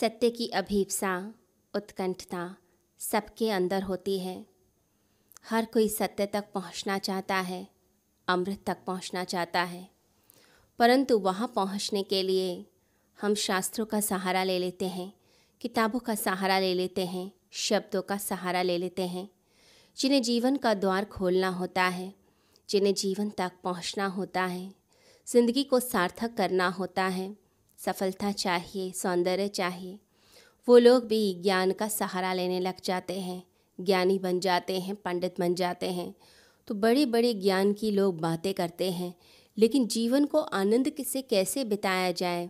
सत्य की अभीपसा, उत्कंठता सबके अंदर होती है। हर कोई सत्य तक पहुँचना चाहता है, अमृत तक पहुँचना चाहता है। परंतु वहाँ पहुँचने के लिए हम शास्त्रों का सहारा ले लेते हैं, किताबों का सहारा ले लेते हैं, शब्दों का सहारा ले लेते हैं, जिन्हें जीवन का द्वार खोलना होता है, जिन्हें जीवन तक पहुँचना होता है, ज़िंदगी को सार्थक करना होता है। सफलता चाहिए, सौंदर्य चाहिए। वो लोग भी ज्ञान का सहारा लेने लग जाते हैं, ज्ञानी बन जाते हैं, पंडित बन जाते हैं। तो बड़े बड़े ज्ञान की लोग बातें करते हैं, लेकिन जीवन को आनंद से कैसे बिताया जाए,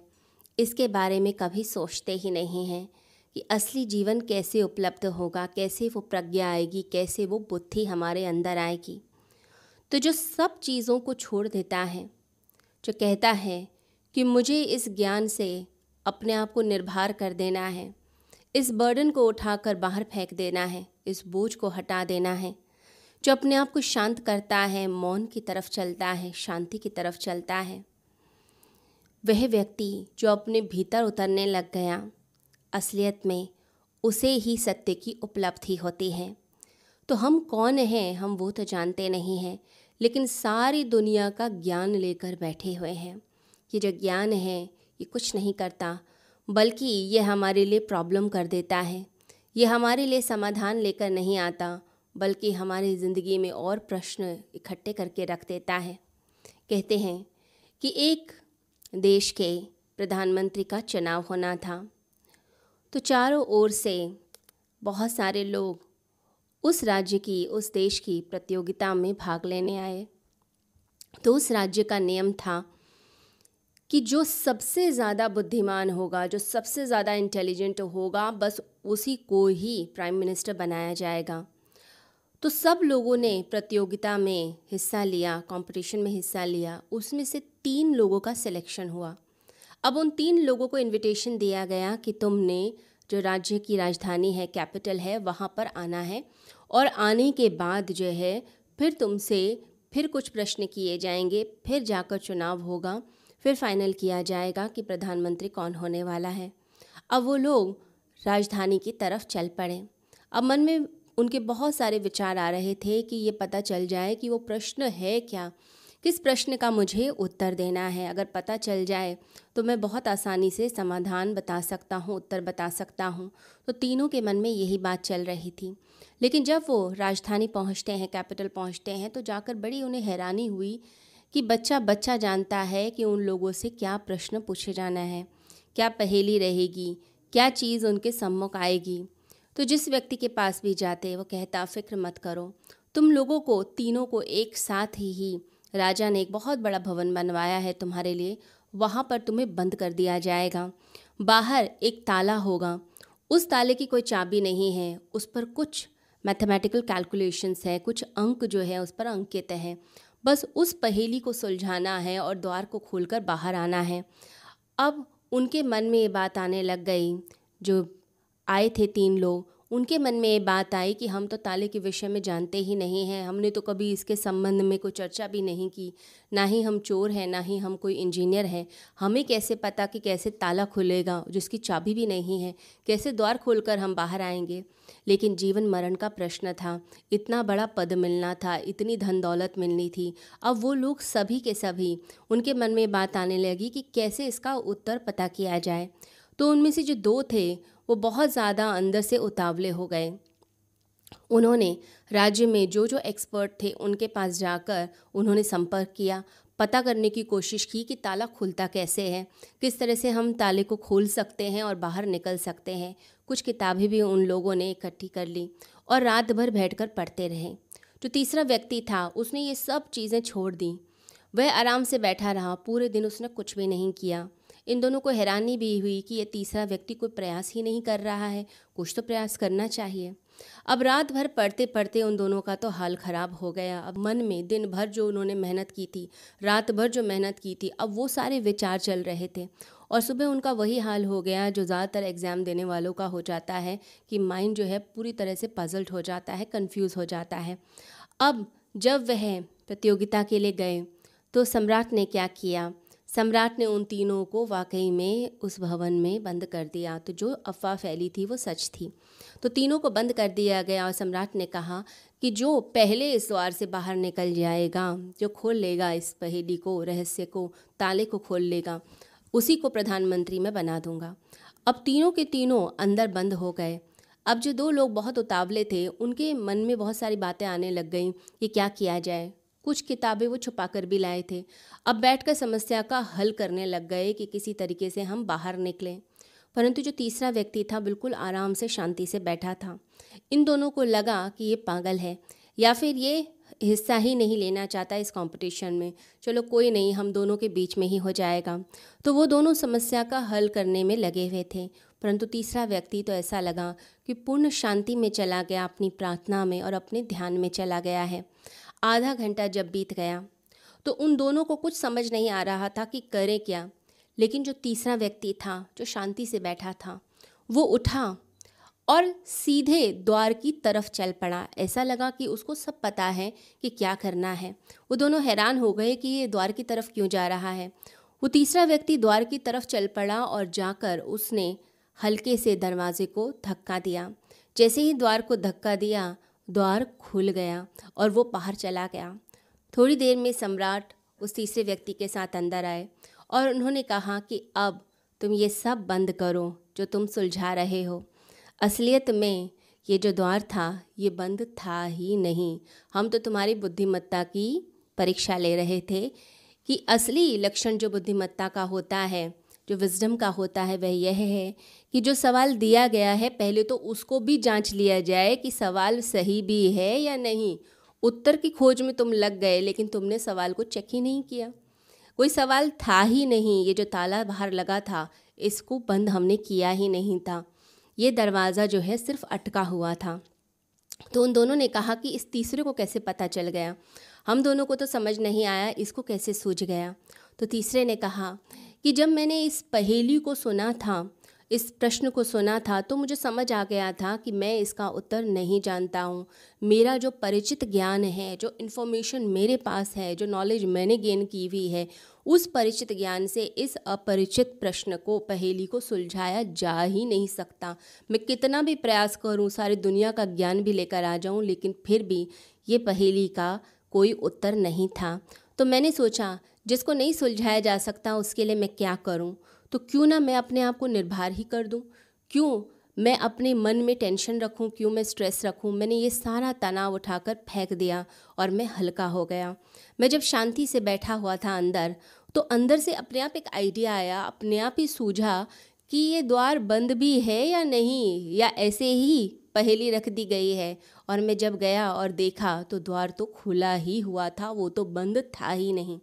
इसके बारे में कभी सोचते ही नहीं हैं कि असली जीवन कैसे उपलब्ध होगा, कैसे वो प्रज्ञा आएगी, कैसे वो बुद्धि हमारे अंदर आएगी। तो जो सब चीज़ों को छोड़ देता है, जो कहता है कि मुझे इस ज्ञान से अपने आप को निर्भर कर देना है। इस बर्डन को उठाकर बाहर फेंक देना है। इस बोझ को हटा देना है। जो अपने आप को शांत करता है, मौन की तरफ़ चलता है, शांति की तरफ़ चलता है। वह व्यक्ति जो अपने भीतर उतरने लग गया, असलियत में उसे ही सत्य की उपलब्धि होती है। तो हम कौन हैं, हम वो तो जानते नहीं हैं, लेकिन सारी दुनिया का ज्ञान लेकर बैठे हुए हैं। ये जो ज्ञान है, ये कुछ नहीं करता, बल्कि ये हमारे लिए प्रॉब्लम कर देता है। ये हमारे लिए समाधान लेकर नहीं आता, बल्कि हमारी ज़िंदगी में और प्रश्न इकट्ठे करके रख देता है। कहते हैं कि एक देश के प्रधानमंत्री का चुनाव होना था। तो चारों ओर से बहुत सारे लोग उस राज्य की, उस देश की प्रतियोगिता में भाग लेने आए। तो उस राज्य का नियम था कि जो सबसे ज़्यादा बुद्धिमान होगा, जो सबसे ज़्यादा इंटेलिजेंट होगा, बस उसी को ही प्राइम मिनिस्टर बनाया जाएगा। तो सब लोगों ने प्रतियोगिता में हिस्सा लिया कंपटीशन में हिस्सा लिया। उसमें से तीन लोगों का सिलेक्शन हुआ। अब उन तीन लोगों को इनविटेशन दिया गया कि तुमने जो राज्य की राजधानी है कैपिटल है, वहाँ पर आना है। और आने के बाद जो है, फिर तुमसे फिर कुछ प्रश्न किए जाएँगे, फिर जाकर चुनाव होगा। फिर फाइनल किया जाएगा कि प्रधानमंत्री कौन होने वाला है। अब वो लोग राजधानी की तरफ़ चल पड़े। अब मन में उनके बहुत सारे विचार आ रहे थे कि ये पता चल जाए कि वो प्रश्न है क्या। किस प्रश्न का मुझे उत्तर देना है? अगर पता चल जाए तो मैं बहुत आसानी से समाधान बता सकता हूँ, उत्तर बता सकता हूँ। तो तीनों के मन में यही बात चल रही थी। लेकिन जब वो राजधानी पहुँचते हैं, कैपिटल पहुँचते हैं तो जाकर बड़ी उन्हें हैरानी हुई कि बच्चा बच्चा जानता है कि उन लोगों से क्या प्रश्न पूछे जाना है, क्या पहेली रहेगी, क्या चीज़ उनके सम्मुख आएगी। तो जिस व्यक्ति के पास भी जाते, वो कहता, फ़िक्र मत करो, तुम लोगों को, तीनों को एक साथ ही ही राजा ने एक बहुत बड़ा भवन बनवाया है तुम्हारे लिए, वहाँ पर तुम्हें बंद कर दिया जाएगा। बाहर एक ताला होगा, उस ताले की कोई चाबी नहीं है, उस पर कुछ मैथमेटिकल कैलकुलेशंस है, कुछ अंक जो है उस पर अंकित है बस उस पहेली को सुलझाना है और द्वार को खोलकर बाहर आना है। अब उनके मन में ये बात आने लग गई, जो आए थे तीन लोग उनके मन में ये बात आई कि हम तो ताले के विषय में जानते ही नहीं हैं, हमने तो कभी इसके संबंध में कोई चर्चा भी नहीं की। ना ही हम चोर हैं, ना ही हम कोई इंजीनियर हैं। हमें कैसे पता कि कैसे ताला खुलेगा, जिसकी चाबी भी नहीं है, कैसे द्वार खोलकर हम बाहर आएँगे? लेकिन जीवन मरण का प्रश्न था। इतना बड़ा पद मिलना था, इतनी धन दौलत मिलनी थी। अब वो लोग सभी के सभी, उनके मन में बात आने लगी कि कैसे इसका उत्तर पता किया जाए। तो उनमें से जो दो थे वो बहुत ज़्यादा अंदर से उतावले हो गए। उन्होंने राज्य में जो जो एक्सपर्ट थे, उनके पास जाकर उन्होंने संपर्क किया। पता करने की कोशिश की कि ताला खुलता कैसे है, किस तरह से हम ताले को खोल सकते हैं और बाहर निकल सकते हैं। कुछ किताबें भी उन लोगों ने इकट्ठी कर ली और रात भर बैठकर पढ़ते रहे। जो तीसरा व्यक्ति था, उसने ये सब चीज़ें छोड़ दी। वह आराम से बैठा रहा, पूरे दिन उसने कुछ भी नहीं किया। इन दोनों को हैरानी भी हुई कि ये तीसरा व्यक्ति कोई प्रयास ही नहीं कर रहा है, कुछ तो प्रयास करना चाहिए। अब रात भर पढ़ते पढ़ते उन दोनों का तो हाल ख़राब हो गया। अब मन में दिन भर जो उन्होंने मेहनत की थी, रात भर जो मेहनत की थी, अब वो सारे विचार चल रहे थे। और सुबह उनका वही हाल हो गया जो ज़्यादातर एग्ज़ाम देने वालों का हो जाता है कि माइंड जो है पूरी तरह से पजल्ट हो जाता है, कन्फ्यूज़ हो जाता है। अब जब वह प्रतियोगिता के लिए गए तो सम्राट ने क्या किया? सम्राट ने उन तीनों को वाकई में उस भवन में बंद कर दिया। तो जो अफवाह फैली थी, वो सच थी। तो तीनों को बंद कर दिया गया और सम्राट ने कहा कि जो पहले इस द्वार से बाहर निकल जाएगा, जो खोल लेगा इस पहेली को, रहस्य को, ताले को खोल लेगा, उसी को प्रधानमंत्री मैं बना दूँगा। अब तीनों के तीनों अंदर बंद हो गए। अब जो दो लोग बहुत उतावले थे, उनके मन में बहुत सारी बातें आने लग गईं कि क्या किया जाए। कुछ किताबें वो छुपा कर भी लाए थे। अब बैठकर समस्या का हल करने लग गए कि किसी तरीके से हम बाहर निकलें। परंतु जो तीसरा व्यक्ति था, बिल्कुल आराम से, शांति से बैठा था। इन दोनों को लगा कि ये पागल है, या फिर ये हिस्सा ही नहीं लेना चाहता इस कंपटीशन में। चलो, कोई नहीं, हम दोनों के बीच में ही हो जाएगा। तो वो दोनों समस्या का हल करने में लगे हुए थे। परंतु तीसरा व्यक्ति तो ऐसा लगा कि पूर्ण शांति में चला गया अपनी प्रार्थना में और अपने ध्यान में चला गया है। आधा घंटा जब बीत गया तो उन दोनों को कुछ समझ नहीं आ रहा था कि करें क्या। लेकिन जो तीसरा व्यक्ति था, जो शांति से बैठा था, वो उठा और सीधे द्वार की तरफ़ चल पड़ा। ऐसा लगा कि उसको सब पता है कि क्या करना है। वो दोनों हैरान हो गए कि ये द्वार की तरफ़ क्यों जा रहा है। वो तीसरा व्यक्ति द्वार की तरफ़ चल पड़ा और जाकर उसने हल्के से दरवाजे को धक्का दिया। जैसे ही द्वार को धक्का दिया द्वार खुल गया और वो बाहर चला गया। थोड़ी देर में सम्राट उस तीसरे व्यक्ति के साथ अंदर आए और उन्होंने कहा कि अब तुम ये सब बंद करो जो तुम सुलझा रहे हो। असलियत में ये जो द्वार था, ये बंद था ही नहीं। हम तो तुम्हारी बुद्धिमत्ता की परीक्षा ले रहे थे कि असली लक्षण जो बुद्धिमत्ता का होता है जो विजडम का होता है वह यह है कि जो सवाल दिया गया है, पहले तो उसको भी जाँच लिया जाए कि सवाल सही भी है या नहीं। उत्तर की खोज में तुम लग गए, लेकिन तुमने सवाल को चेक ही नहीं किया। कोई सवाल था ही नहीं, ये जो ताला बाहर लगा था, इसको बंद हमने किया ही नहीं था। ये दरवाज़ा जो है सिर्फ़ अटका हुआ था। तो उन दोनों ने कहा कि इस तीसरे को कैसे पता चल गया? हम दोनों को तो समझ नहीं आया, इसको कैसे सूझ गया? तो तीसरे ने कहा कि जब मैंने इस पहेली को सुना था, इस प्रश्न को सुना था तो मुझे समझ आ गया था कि मैं इसका उत्तर नहीं जानता हूँ। मेरा जो परिचित ज्ञान है, जो इन्फॉर्मेशन मेरे पास है, जो नॉलेज मैंने गेन की हुई है, उस परिचित ज्ञान से इस अपरिचित प्रश्न को, पहेली को सुलझाया जा ही नहीं सकता। मैं कितना भी प्रयास करूँ, सारी दुनिया का ज्ञान भी लेकर आ जाऊँ, लेकिन फिर भी ये पहेली का कोई उत्तर नहीं था। तो मैंने सोचा जिसको नहीं सुलझाया जा सकता, उसके लिए मैं क्या करूँ? तो क्यों ना मैं अपने आप को निर्भर ही कर दूँ? क्यों मैं अपने मन में टेंशन रखूँ? क्यों मैं स्ट्रेस रखूँ? मैंने ये सारा तनाव उठाकर फेंक दिया और मैं हल्का हो गया। मैं जब शांति से बैठा हुआ था अंदर तो अंदर से अपने आप एक आइडिया आया, अपने आप ही सूझा कि ये द्वार बंद भी है या नहीं, या ऐसे ही पहेली रख दी गई है। और मैं जब गया और देखा तो द्वार तो खुला ही हुआ था, वो तो बंद था ही नहीं।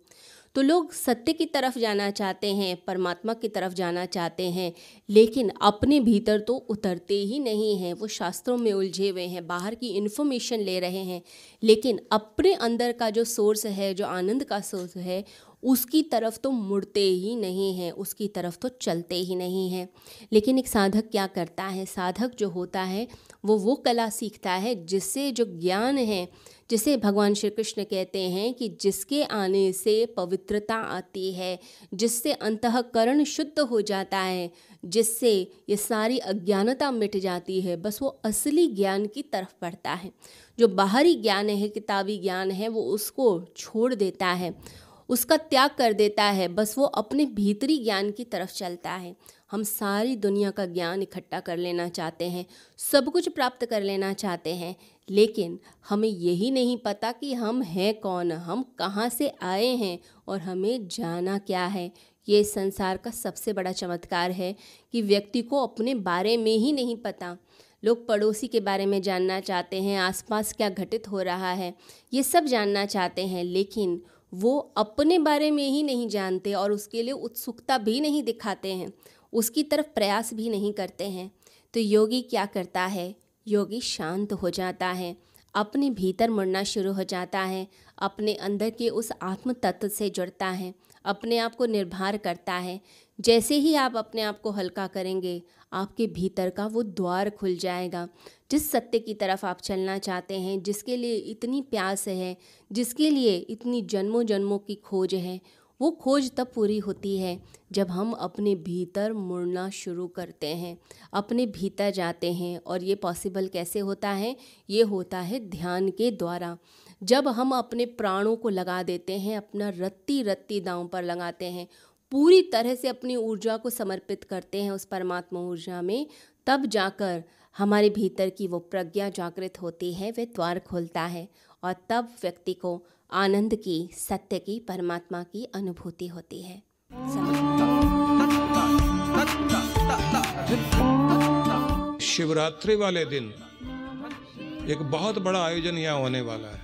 तो लोग सत्य की तरफ़ जाना चाहते हैं, परमात्मा की तरफ़ जाना चाहते हैं, लेकिन अपने भीतर तो उतरते ही नहीं हैं। वो शास्त्रों में उलझे हुए हैं, बाहर की इन्फॉर्मेशन ले रहे हैं। लेकिन अपने अंदर का जो सोर्स है, जो आनंद का सोर्स है, उसकी तरफ़ तो मुड़ते ही नहीं हैं, उसकी तरफ़ तो चलते ही नहीं हैं। लेकिन एक साधक क्या करता है? साधक जो होता है, वो वो कला सीखता है जिससे जो ज्ञान है जिसे भगवान श्री कृष्ण कहते हैं कि जिसके आने से पवित्रता आती है, जिससे अंतकरण शुद्ध हो जाता है, जिससे ये सारी अज्ञानता मिट जाती है, बस वो असली ज्ञान की तरफ़ बढ़ता है। जो बाहरी ज्ञान है, किताबी ज्ञान है, वो उसको छोड़ देता है, उसका त्याग कर देता है, बस वो अपने भीतरी ज्ञान की तरफ़ चलता है। हम सारी दुनिया का ज्ञान इकट्ठा कर लेना चाहते हैं, सब कुछ प्राप्त कर लेना चाहते हैं लेकिन हमें यही नहीं पता कि हम हैं कौन, हम कहाँ से आए हैं और हमें जाना क्या है। ये संसार का सबसे बड़ा चमत्कार है कि व्यक्ति को अपने बारे में ही नहीं पता। लोग पड़ोसी के बारे में जानना चाहते हैं, आसपास क्या घटित हो रहा है, ये सब जानना चाहते हैं, लेकिन वो अपने बारे में ही नहीं जानते और उसके लिए उत्सुकता भी नहीं दिखाते हैं, उसकी तरफ़ प्रयास भी नहीं करते हैं। तो योगी क्या करता है? योगी शांत हो जाता है, अपने भीतर मुड़ना शुरू हो जाता है, अपने अंदर के उस आत्म तत्व से जुड़ता है, अपने आप को निर्भर करता है। जैसे ही आप अपने आप को हल्का करेंगे, आपके भीतर का वो द्वार खुल जाएगा, जिस सत्य की तरफ़ आप चलना चाहते हैं, जिसके लिए इतनी प्यास है, जिसके लिए इतनी जन्मों जन्मों की खोज है वो खोज तब पूरी होती है जब हम अपने भीतर मुड़ना शुरू करते हैं, अपने भीतर जाते हैं और ये पॉसिबल कैसे होता है? ये होता है ध्यान के द्वारा। जब हम अपने प्राणों को लगा देते हैं, अपना रत्ती रत्ती दांव पर लगाते हैं, पूरी तरह से अपनी ऊर्जा को समर्पित करते हैं उस परमात्मा ऊर्जा में, तब जाकर हमारे भीतर की वो प्रज्ञा जागृत होती है वह द्वार खोलता है और तब व्यक्ति को आनंद की, सत्य की, परमात्मा की अनुभूति होती है। शिवरात्रि वाले दिन एक बहुत बड़ा आयोजन यहाँ होने वाला है।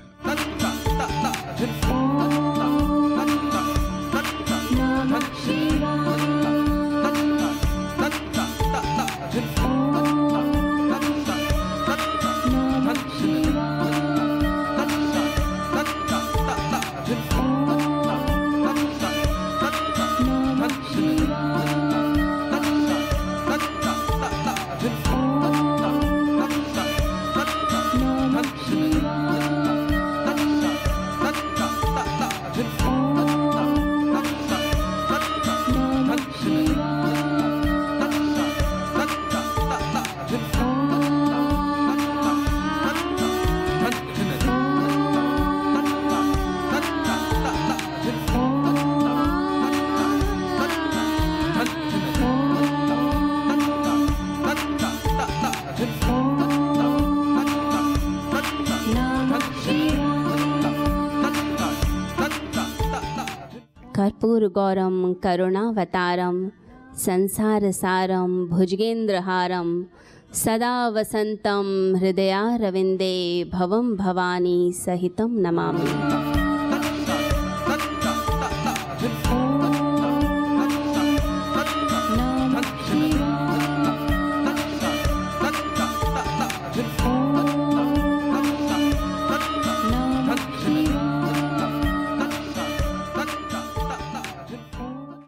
कर्पूरगौरं करुणावतारं संसारसारं भुजगेन्द्रहारं सदा वसन्तं हृदयारविन्दे भवं भवानी सहितं नमामि।